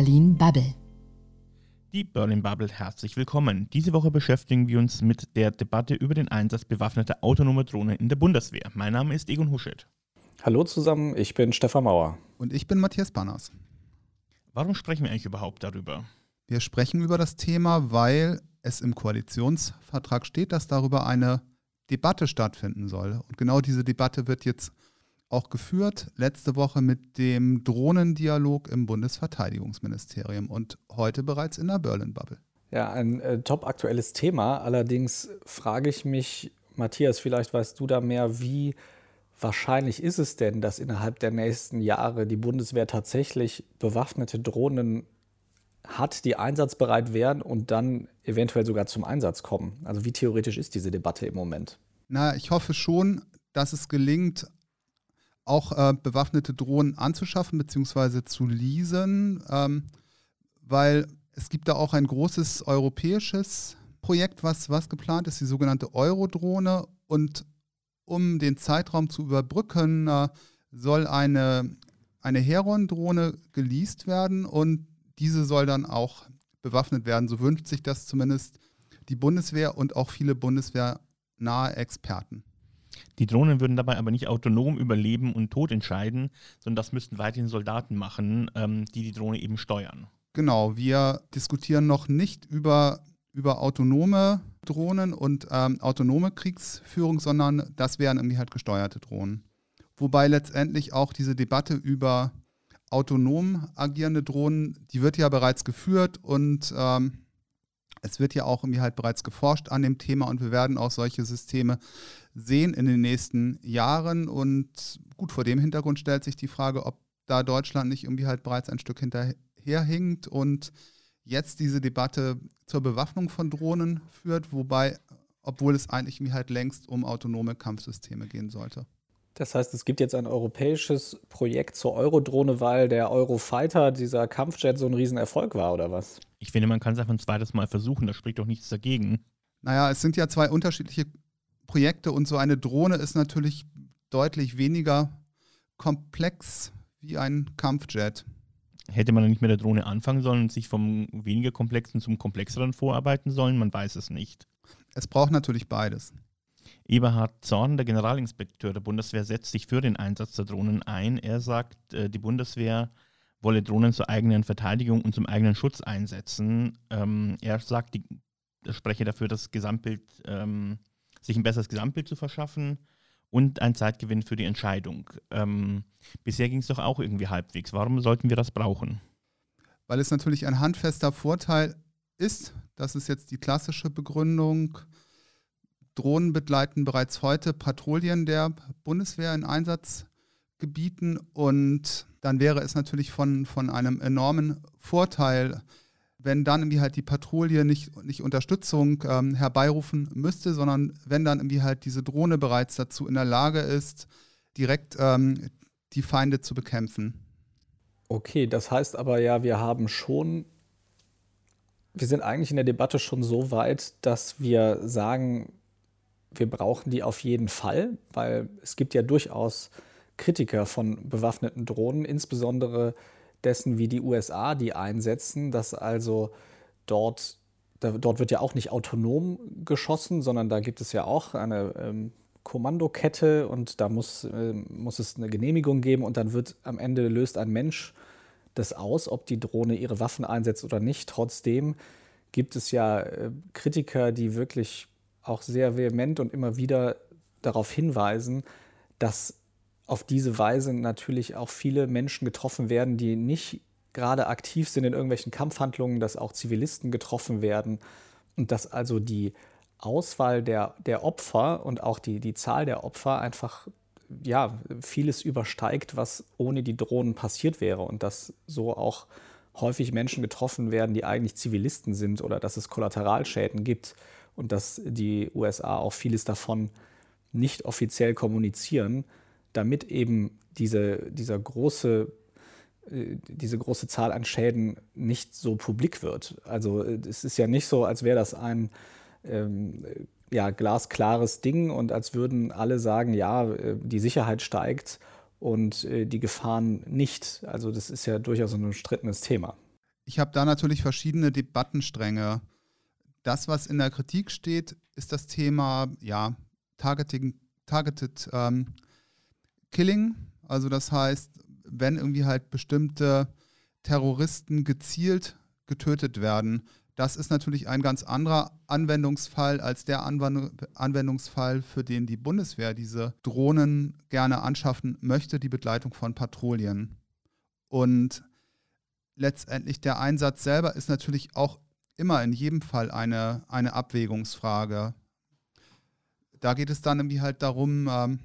Berlin Bubble. Die Berlin Bubble herzlich willkommen. Diese Woche beschäftigen wir uns mit der Debatte über den Einsatz bewaffneter autonomer Drohnen in der Bundeswehr. Mein Name ist Egon Huschet. Hallo zusammen, ich bin Stefan Mauer. Und ich bin Matthias Banners. Warum sprechen wir eigentlich überhaupt darüber? Wir sprechen über das Thema, weil es im Koalitionsvertrag steht, dass darüber eine Debatte stattfinden soll. Und genau diese Debatte wird jetzt auch geführt, letzte Woche mit dem Drohnendialog im Bundesverteidigungsministerium und heute bereits in der Berlin-Bubble. Ja, ein äh, top aktuelles Thema. Allerdings frage ich mich, Matthias, vielleicht weißt du da mehr, wie wahrscheinlich ist es denn, dass innerhalb der nächsten Jahre die Bundeswehr tatsächlich bewaffnete Drohnen hat, die einsatzbereit wären und dann eventuell sogar zum Einsatz kommen? Also wie theoretisch ist diese Debatte im Moment? Na, ich hoffe schon, dass es gelingt, auch äh, bewaffnete Drohnen anzuschaffen bzw. zu leasen, ähm, weil es gibt da auch ein großes europäisches Projekt, was, was geplant ist, die sogenannte Eurodrohne. Und um den Zeitraum zu überbrücken, äh, soll eine, eine Heron-Drohne geleast werden und diese soll dann auch bewaffnet werden. So wünscht sich das zumindest die Bundeswehr und auch viele bundeswehrnahe Experten. Die Drohnen würden dabei aber nicht autonom über Leben und Tod entscheiden, sondern das müssten weiterhin Soldaten machen, ähm, die die Drohne eben steuern. Genau, wir diskutieren noch nicht über, über autonome Drohnen und ähm, autonome Kriegsführung, sondern das wären irgendwie halt gesteuerte Drohnen. Wobei letztendlich auch diese Debatte über autonom agierende Drohnen, die wird ja bereits geführt und ähm, es wird ja auch irgendwie halt bereits geforscht an dem Thema und wir werden auch solche Systeme sehen in den nächsten Jahren. Und gut, vor dem Hintergrund stellt sich die Frage, ob da Deutschland nicht irgendwie halt bereits ein Stück hinterherhinkt und jetzt diese Debatte zur Bewaffnung von Drohnen führt, wobei, obwohl es eigentlich irgendwie halt längst um autonome Kampfsysteme gehen sollte. Das heißt, es gibt jetzt ein europäisches Projekt zur Eurodrohne, weil der Eurofighter, dieser Kampfjet, so ein Riesenerfolg war, oder was? Ich finde, man kann es einfach ein zweites Mal versuchen, da spricht doch nichts dagegen. Naja, es sind ja zwei unterschiedliche Projekte und so eine Drohne ist natürlich deutlich weniger komplex wie ein Kampfjet. Hätte man nicht mit der Drohne anfangen sollen und sich vom weniger komplexen zum komplexeren vorarbeiten sollen? Man weiß es nicht. Es braucht natürlich beides. Eberhard Zorn, der Generalinspekteur der Bundeswehr, setzt sich für den Einsatz der Drohnen ein. Er sagt, äh, die Bundeswehr wolle Drohnen zur eigenen Verteidigung und zum eigenen Schutz einsetzen. Ähm, er sagt, die, er spreche dafür, das Gesamtbild ähm, sich ein besseres Gesamtbild zu verschaffen und ein Zeitgewinn für die Entscheidung. Ähm, bisher ging es doch auch irgendwie halbwegs. Warum sollten wir das brauchen? Weil es natürlich ein handfester Vorteil ist. Das ist jetzt die klassische Begründung. Drohnen begleiten bereits heute Patrouillen der Bundeswehr in Einsatzgebieten und dann wäre es natürlich von, von einem enormen Vorteil, wenn dann irgendwie halt die Patrouille nicht, nicht Unterstützung ähm, herbeirufen müsste, sondern wenn dann irgendwie halt diese Drohne bereits dazu in der Lage ist, direkt ähm, die Feinde zu bekämpfen. Okay, das heißt aber ja, wir haben schon, wir sind eigentlich in der Debatte schon so weit, dass wir sagen, wir brauchen die auf jeden Fall, weil es gibt ja durchaus Kritiker von bewaffneten Drohnen, insbesondere dessen, wie die USA die einsetzen, dass also dort, da, dort wird ja auch nicht autonom geschossen, sondern da gibt es ja auch eine ähm, Kommandokette und da muss, äh, muss es eine Genehmigung geben und dann wird am Ende löst ein Mensch das aus, ob die Drohne ihre Waffen einsetzt oder nicht. Trotzdem gibt es ja äh, Kritiker, die wirklich auch sehr vehement und immer wieder darauf hinweisen, dass auf diese Weise natürlich auch viele Menschen getroffen werden, die nicht gerade aktiv sind in irgendwelchen Kampfhandlungen, dass auch Zivilisten getroffen werden. Und dass also die Auswahl der, der Opfer und auch die, die Zahl der Opfer einfach ja, vieles übersteigt, was ohne die Drohnen passiert wäre. Und dass so auch häufig Menschen getroffen werden, die eigentlich Zivilisten sind oder dass es Kollateralschäden gibt und dass die USA auch vieles davon nicht offiziell kommunizieren damit eben diese, dieser große, äh, diese große Zahl an Schäden nicht so publik wird. Also äh, es ist ja nicht so, als wäre das ein ähm, ja, glasklares Ding und als würden alle sagen, ja, äh, die Sicherheit steigt und die Gefahren nicht. Also das ist ja durchaus ein umstrittenes Thema. ich habe da natürlich verschiedene Debattenstränge. Das, was in der Kritik steht, ist das Thema ja, Targeting, Targeted ähm, Killing. Also das heißt, wenn irgendwie halt bestimmte Terroristen gezielt getötet werden, das ist natürlich ein ganz anderer Anwendungsfall als der Anwendungsfall, für den die Bundeswehr diese Drohnen gerne anschaffen möchte, die Begleitung von Patrouillen. Und letztendlich der Einsatz selber ist natürlich auch immer in jedem Fall eine, eine Abwägungsfrage. Da geht es dann irgendwie halt darum, ähm,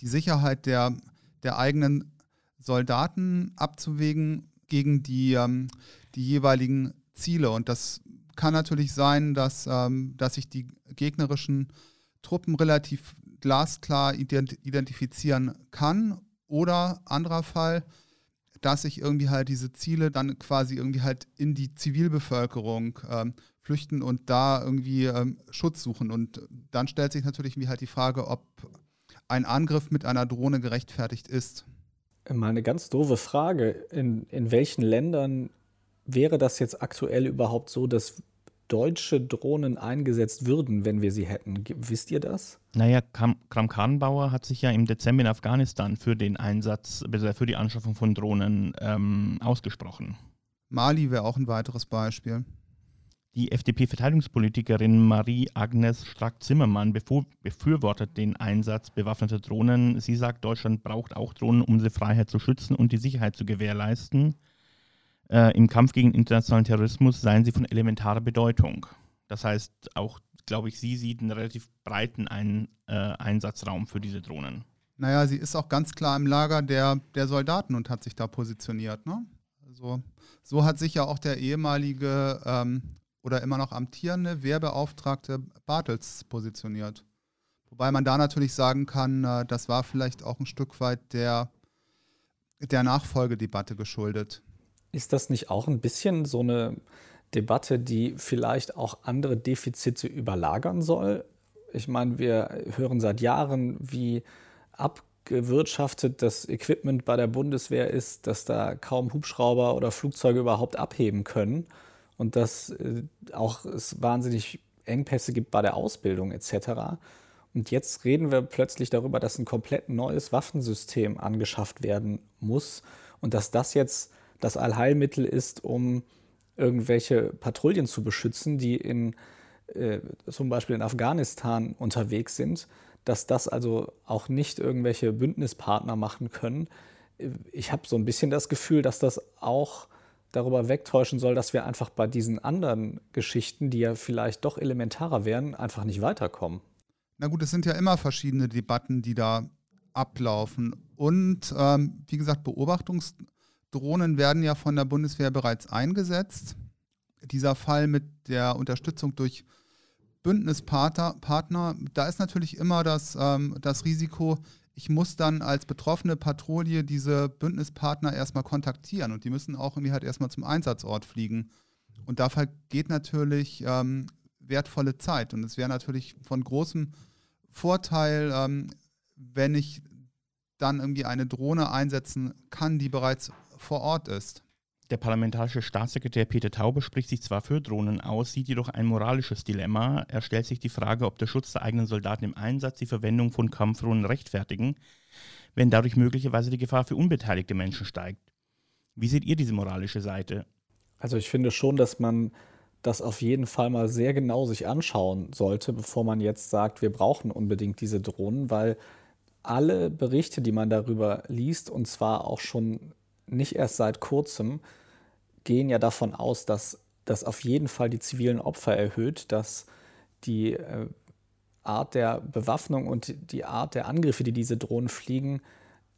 die Sicherheit der, der eigenen Soldaten abzuwägen gegen die, ähm, die jeweiligen Ziele. Und das kann natürlich sein, dass, ähm, dass sich die gegnerischen Truppen relativ glasklar identifizieren kann. Oder anderer Fall, dass sich irgendwie halt diese Ziele dann quasi irgendwie halt in die Zivilbevölkerung ähm, flüchten und da irgendwie ähm, Schutz suchen. Und dann stellt sich natürlich irgendwie halt die Frage, ob ein Angriff mit einer Drohne gerechtfertigt ist. Mal eine ganz doofe Frage. In, in welchen Ländern wäre das jetzt aktuell überhaupt so, dass deutsche Drohnen eingesetzt würden, wenn wir sie hätten? Wisst ihr das? Naja, Kram-Karrenbauer hat sich ja im Dezember in Afghanistan für den Einsatz, für die Anschaffung von Drohnen ähm, ausgesprochen. Mali wäre auch ein weiteres Beispiel. Die FDP-Verteidigungspolitikerin Marie-Agnes Strack-Zimmermann befürwortet den Einsatz bewaffneter Drohnen. Sie sagt, Deutschland braucht auch Drohnen, um die Freiheit zu schützen und die Sicherheit zu gewährleisten. Äh, Im Kampf gegen internationalen Terrorismus seien sie von elementarer Bedeutung. Das heißt, auch, glaube ich, sie sieht einen relativ breiten Ein, äh, Einsatzraum für diese Drohnen. Naja, sie ist auch ganz klar im Lager der, der Soldaten und hat sich da positioniert. Ne? Also, so hat sich ja auch der ehemalige ähm, oder immer noch amtierende Wehrbeauftragte Bartels positioniert. Wobei man da natürlich sagen kann, äh, das war vielleicht auch ein Stück weit der, der Nachfolgedebatte geschuldet. Ist das nicht auch ein bisschen so eine Debatte, die vielleicht auch andere Defizite überlagern soll? Ich meine, wir hören seit Jahren, wie abgewirtschaftet das Equipment bei der Bundeswehr ist, dass da kaum Hubschrauber oder Flugzeuge überhaupt abheben können und dass äh, auch es wahnsinnig Engpässe gibt bei der Ausbildung etc. Und jetzt reden wir plötzlich darüber, dass ein komplett neues Waffensystem angeschafft werden muss und dass das jetzt das Allheilmittel ist, um irgendwelche Patrouillen zu beschützen, die in, äh, zum Beispiel in Afghanistan unterwegs sind, dass das also auch nicht irgendwelche Bündnispartner machen können. Ich habe so ein bisschen das Gefühl, dass das auch darüber wegtäuschen soll, dass wir einfach bei diesen anderen Geschichten, die ja vielleicht doch elementarer wären, einfach nicht weiterkommen. Na gut, es sind ja immer verschiedene Debatten, die da ablaufen. Und ähm, wie gesagt, Beobachtungs- Drohnen werden ja von der Bundeswehr bereits eingesetzt. Dieser Fall mit der Unterstützung durch Bündnispartner, Partner, da ist natürlich immer das, ähm, das Risiko, ich muss dann als betroffene Patrouille diese Bündnispartner erstmal kontaktieren und die müssen auch irgendwie halt erstmal zum Einsatzort fliegen. Und da geht natürlich ähm, wertvolle Zeit. Und es wäre natürlich von großem Vorteil, ähm, wenn ich dann irgendwie eine Drohne einsetzen kann, die bereits vor Ort ist. Der parlamentarische Staatssekretär Peter Taube spricht sich zwar für Drohnen aus, sieht jedoch ein moralisches Dilemma. Er stellt sich die Frage, ob der Schutz der eigenen Soldaten im Einsatz die Verwendung von Kampfdrohnen rechtfertigen, wenn dadurch möglicherweise die Gefahr für unbeteiligte Menschen steigt. Wie seht ihr diese moralische Seite? Also ich finde schon, dass man das auf jeden Fall mal sehr genau sich anschauen sollte, bevor man jetzt sagt, wir brauchen unbedingt diese Drohnen, weil alle Berichte, die man darüber liest, und zwar auch schon nicht erst seit kurzem, gehen ja davon aus, dass das auf jeden Fall die zivilen Opfer erhöht, dass die äh, Art der Bewaffnung und die Art der Angriffe, die diese Drohnen fliegen,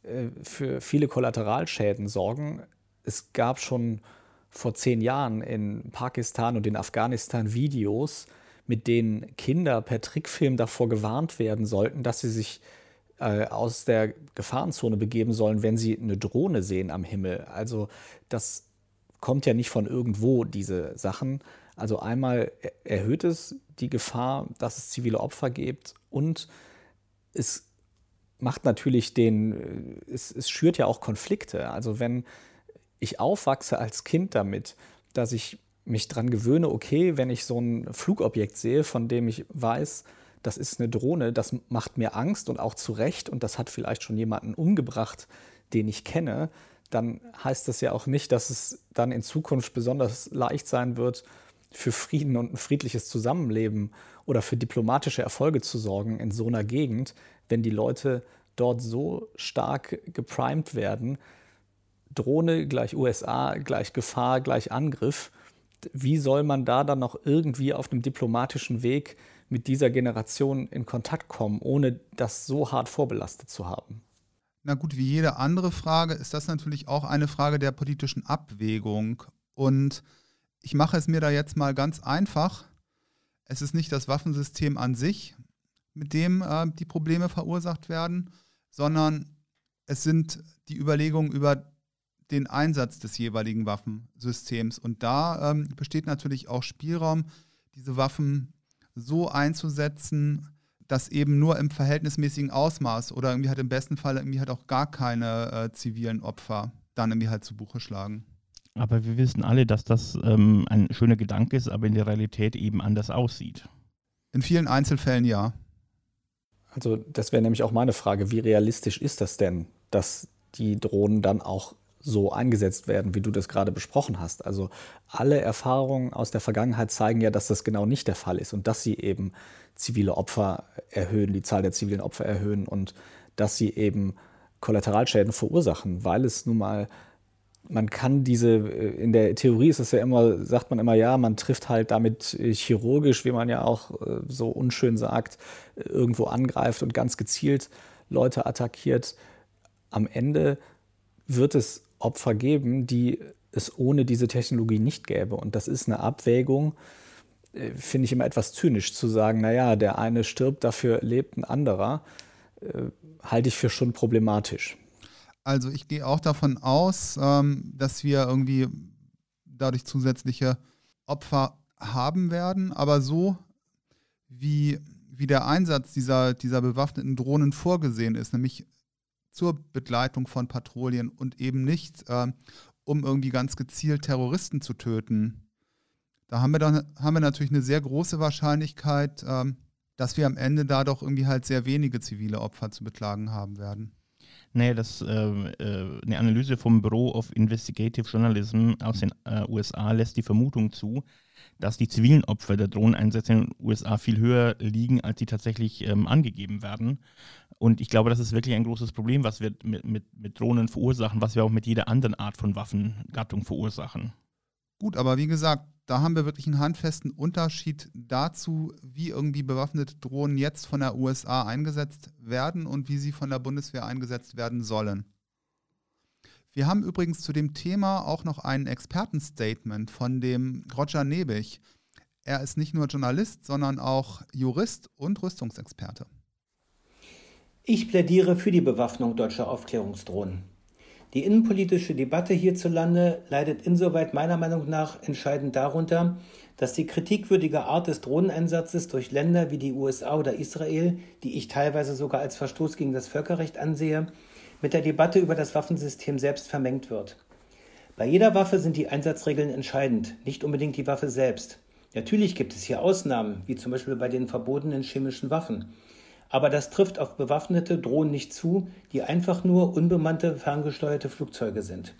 äh, für viele Kollateralschäden sorgen. Es gab schon vor zehn Jahren in Pakistan und in Afghanistan Videos, mit denen Kinder per Trickfilm davor gewarnt werden sollten, dass sie sich äh, aus der Gefahrenzone begeben sollen, wenn sie eine Drohne sehen am Himmel. Also das kommt ja nicht von irgendwo, diese Sachen. Also einmal erhöht es die Gefahr, dass es zivile Opfer gibt und es macht natürlich den, es, es schürt ja auch Konflikte. Also wenn ich aufwachse als Kind damit, dass ich mich daran gewöhne, okay, wenn ich so ein Flugobjekt sehe, von dem ich weiß, das ist eine Drohne, das macht mir Angst und auch zu Recht und das hat vielleicht schon jemanden umgebracht, den ich kenne, dann heißt das ja auch nicht, dass es dann in Zukunft besonders leicht sein wird, für Frieden und ein friedliches Zusammenleben oder für diplomatische Erfolge zu sorgen in so einer Gegend, wenn die Leute dort so stark geprimed werden. Drohne gleich USA, gleich Gefahr, gleich Angriff. Wie soll man da dann noch irgendwie auf einem diplomatischen Weg mit dieser Generation in Kontakt kommen, ohne das so hart vorbelastet zu haben? Na gut, wie jede andere Frage ist das natürlich auch eine Frage der politischen Abwägung. Und ich mache es mir da jetzt mal ganz einfach. Es ist nicht das Waffensystem an sich, mit dem äh, die Probleme verursacht werden, sondern es sind die Überlegungen über den Einsatz des jeweiligen Waffensystems. Und da ähm, besteht natürlich auch Spielraum, diese Waffen so einzusetzen, dass eben nur im verhältnismäßigen Ausmaß oder irgendwie halt im besten Fall irgendwie halt auch gar keine äh, zivilen Opfer dann irgendwie halt zu Buche schlagen. Aber wir wissen alle, dass das ähm, ein schöner Gedanke ist, aber in der Realität eben anders aussieht. In vielen Einzelfällen ja. Also das wäre nämlich auch meine Frage, wie realistisch ist das denn, dass die Drohnen dann auch so eingesetzt werden, wie du das gerade besprochen hast. Also alle Erfahrungen aus der Vergangenheit zeigen ja, dass das genau nicht der Fall ist und dass sie eben zivile Opfer erhöhen, die Zahl der zivilen Opfer erhöhen und dass sie eben Kollateralschäden verursachen, weil es nun mal man kann diese, in der Theorie ist es ja immer, sagt man immer, ja, man trifft halt damit chirurgisch, wie man ja auch äh, so unschön sagt, irgendwo angreift und ganz gezielt Leute attackiert. Am Ende wird es Opfer geben, die es ohne diese Technologie nicht gäbe. Und das ist eine Abwägung, äh, finde ich immer etwas zynisch zu sagen, naja, der eine stirbt, dafür lebt ein anderer, äh, halte ich für schon problematisch. Also ich gehe auch davon aus, ähm, dass wir irgendwie dadurch zusätzliche Opfer haben werden, aber so wie, wie der Einsatz dieser, dieser bewaffneten Drohnen vorgesehen ist, nämlich zur Begleitung von Patrouillen und eben nicht, äh, um irgendwie ganz gezielt Terroristen zu töten. Da haben wir, dann, haben wir natürlich eine sehr große Wahrscheinlichkeit, äh, dass wir am Ende da doch irgendwie halt sehr wenige zivile Opfer zu beklagen haben werden. Nee, das, äh, äh, eine Analyse vom Bureau of Investigative Journalism aus den äh, USA lässt die Vermutung zu, dass die zivilen Opfer der Drohneneinsätze in den USA viel höher liegen, als sie tatsächlich ähm, angegeben werden. Und ich glaube, das ist wirklich ein großes Problem, was wir mit, mit, mit Drohnen verursachen, was wir auch mit jeder anderen Art von Waffengattung verursachen. Gut, aber wie gesagt, da haben wir wirklich einen handfesten Unterschied dazu, wie irgendwie bewaffnete Drohnen jetzt von der USA eingesetzt werden und wie sie von der Bundeswehr eingesetzt werden sollen. Wir haben übrigens zu dem Thema auch noch ein Expertenstatement von dem Roger Nebig. Er ist nicht nur Journalist, sondern auch Jurist und Rüstungsexperte. Ich plädiere für die Bewaffnung deutscher Aufklärungsdrohnen. Die innenpolitische Debatte hierzulande leidet insoweit meiner Meinung nach entscheidend darunter, dass die kritikwürdige Art des Drohneneinsatzes durch Länder wie die USA oder Israel, die ich teilweise sogar als Verstoß gegen das Völkerrecht ansehe, mit der Debatte über das Waffensystem selbst vermengt wird. Bei jeder Waffe sind die Einsatzregeln entscheidend, nicht unbedingt die Waffe selbst. Natürlich gibt es hier Ausnahmen, wie zum Beispiel bei den verbotenen chemischen Waffen. Aber das trifft auf bewaffnete Drohnen nicht zu, die einfach nur unbemannte, ferngesteuerte Flugzeuge sind.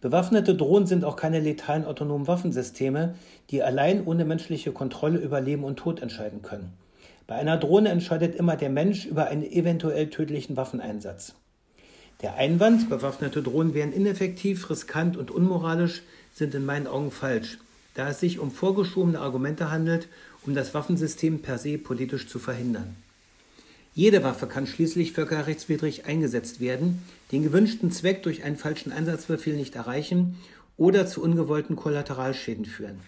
Bewaffnete Drohnen sind auch keine letalen autonomen Waffensysteme, die allein ohne menschliche Kontrolle über Leben und Tod entscheiden können. Bei einer Drohne entscheidet immer der Mensch über einen eventuell tödlichen Waffeneinsatz. Der Einwand, bewaffnete Drohnen wären ineffektiv, riskant und unmoralisch, sind in meinen Augen falsch, da es sich um vorgeschobene Argumente handelt, um das Waffensystem per se politisch zu verhindern. Jede Waffe kann schließlich völkerrechtswidrig eingesetzt werden, den gewünschten Zweck durch einen falschen Einsatzbefehl nicht erreichen oder zu ungewollten Kollateralschäden führen.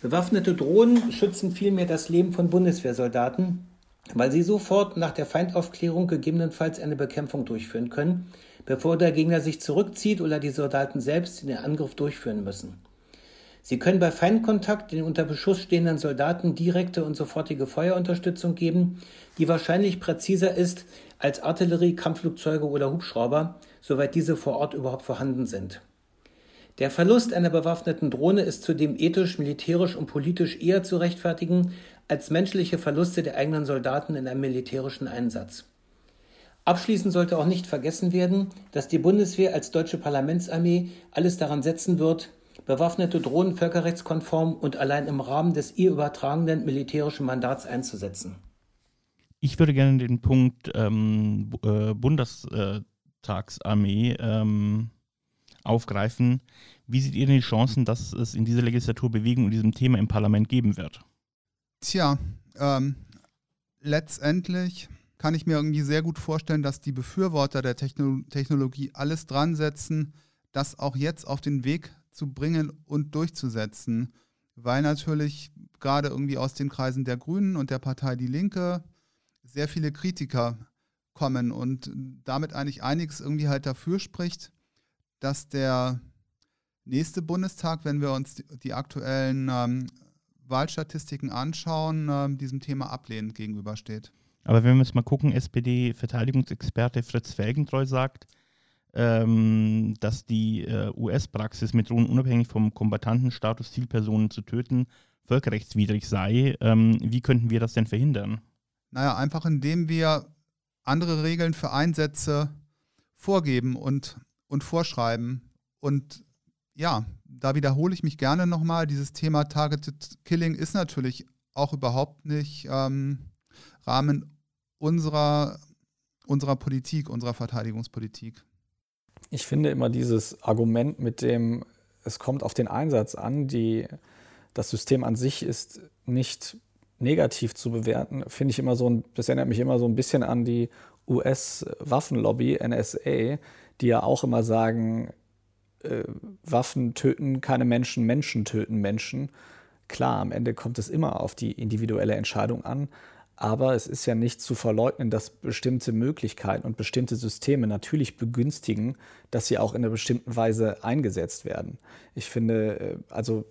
Bewaffnete Drohnen schützen vielmehr das Leben von Bundeswehrsoldaten, weil sie sofort nach der Feindaufklärung gegebenenfalls eine Bekämpfung durchführen können, bevor der Gegner sich zurückzieht oder die Soldaten selbst den Angriff durchführen müssen. Sie können bei Feindkontakt den unter Beschuss stehenden Soldaten direkte und sofortige Feuerunterstützung geben, die wahrscheinlich präziser ist als Artillerie, Kampfflugzeuge oder Hubschrauber, soweit diese vor Ort überhaupt vorhanden sind. Der Verlust einer bewaffneten Drohne ist zudem ethisch, militärisch und politisch eher zu rechtfertigen als menschliche Verluste der eigenen Soldaten in einem militärischen Einsatz. Abschließend sollte auch nicht vergessen werden, dass die Bundeswehr als deutsche Parlamentsarmee alles daran setzen wird, bewaffnete Drohnen völkerrechtskonform und allein im Rahmen des ihr übertragenen militärischen Mandats einzusetzen. Ich würde gerne den Punkt ähm, äh, Bundestagsarmee ähm, aufgreifen. Wie seht ihr denn die Chancen, dass es in dieser Legislatur Bewegung in diesem Thema im Parlament geben wird? Tja, ähm, letztendlich kann ich mir irgendwie sehr gut vorstellen, dass die Befürworter der Techno Technologie alles dran setzen, das auch jetzt auf den Weg zu bringen und durchzusetzen, weil natürlich gerade irgendwie aus den Kreisen der Grünen und der Partei Die Linke sehr viele Kritiker kommen und damit eigentlich einiges irgendwie halt dafür spricht, dass der nächste Bundestag, wenn wir uns die, aktuellen ähm, Wahlstatistiken anschauen, ähm, diesem Thema ablehnend gegenübersteht. Aber wenn wir jetzt mal gucken, SPD-Verteidigungsexperte Fritz Felgentreu sagt, ähm, dass die äh, US-Praxis mit Drohnen unabhängig vom Kombatantenstatus Zielpersonen zu töten völkerrechtswidrig sei. Ähm, wie könnten wir das denn verhindern? Naja, einfach indem wir andere Regeln für Einsätze vorgeben und, und vorschreiben. Und ja, da wiederhole ich mich gerne nochmal. Dieses Thema Targeted Killing ist natürlich auch überhaupt nicht ähm, Rahmen unserer, unserer Politik, unserer Verteidigungspolitik. Ich finde immer dieses Argument mit dem, es kommt auf den Einsatz an, die, das System an sich ist nicht negativ zu bewerten, finde ich immer so ein, das erinnert mich immer so ein bisschen an die US-Waffenlobby, NSA, die ja auch immer sagen, äh, Waffen töten keine Menschen, Menschen töten Menschen. Klar, am Ende kommt es immer auf die individuelle Entscheidung an, aber es ist ja nicht zu verleugnen, dass bestimmte Möglichkeiten und bestimmte Systeme natürlich begünstigen, dass sie auch in einer bestimmten Weise eingesetzt werden. Ich finde, äh, also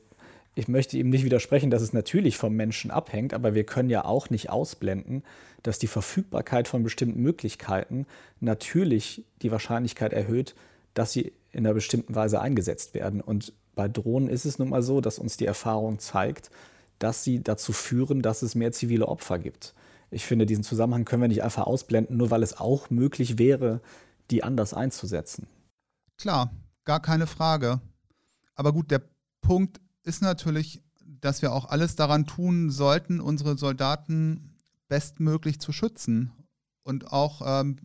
ich möchte ihm nicht widersprechen, dass es natürlich vom Menschen abhängt, aber wir können ja auch nicht ausblenden, dass die Verfügbarkeit von bestimmten Möglichkeiten natürlich die Wahrscheinlichkeit erhöht, dass sie in einer bestimmten Weise eingesetzt werden. Und bei Drohnen ist es nun mal so, dass uns die Erfahrung zeigt, dass sie dazu führen, dass es mehr zivile Opfer gibt. Ich finde, diesen Zusammenhang können wir nicht einfach ausblenden, nur weil es auch möglich wäre, die anders einzusetzen. Klar, gar keine Frage. Aber gut, der Punkt ist natürlich, dass wir auch alles daran tun sollten, unsere Soldaten bestmöglich zu schützen und auch ähm,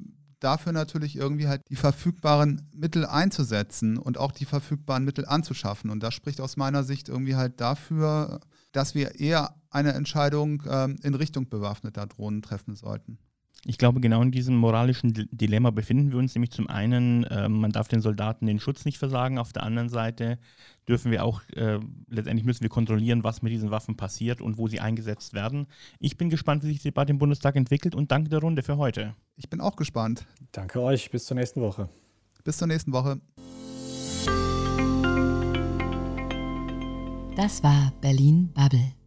dafür natürlich irgendwie halt die verfügbaren Mittel einzusetzen und auch die verfügbaren Mittel anzuschaffen. Und das spricht aus meiner Sicht irgendwie halt dafür, dass wir eher eine Entscheidung ähm, in Richtung bewaffneter Drohnen treffen sollten. Ich glaube, genau in diesem moralischen Dilemma befinden wir uns. Nämlich zum einen, äh, man darf den Soldaten den Schutz nicht versagen. Auf der anderen Seite dürfen wir auch, äh, letztendlich müssen wir kontrollieren, was mit diesen Waffen passiert und wo sie eingesetzt werden. Ich bin gespannt, wie sich die Debatte im Bundestag entwickelt und danke der Runde für heute. Ich bin auch gespannt. Danke euch. Bis zur nächsten Woche. Bis zur nächsten Woche. Das war Berlin Bubble.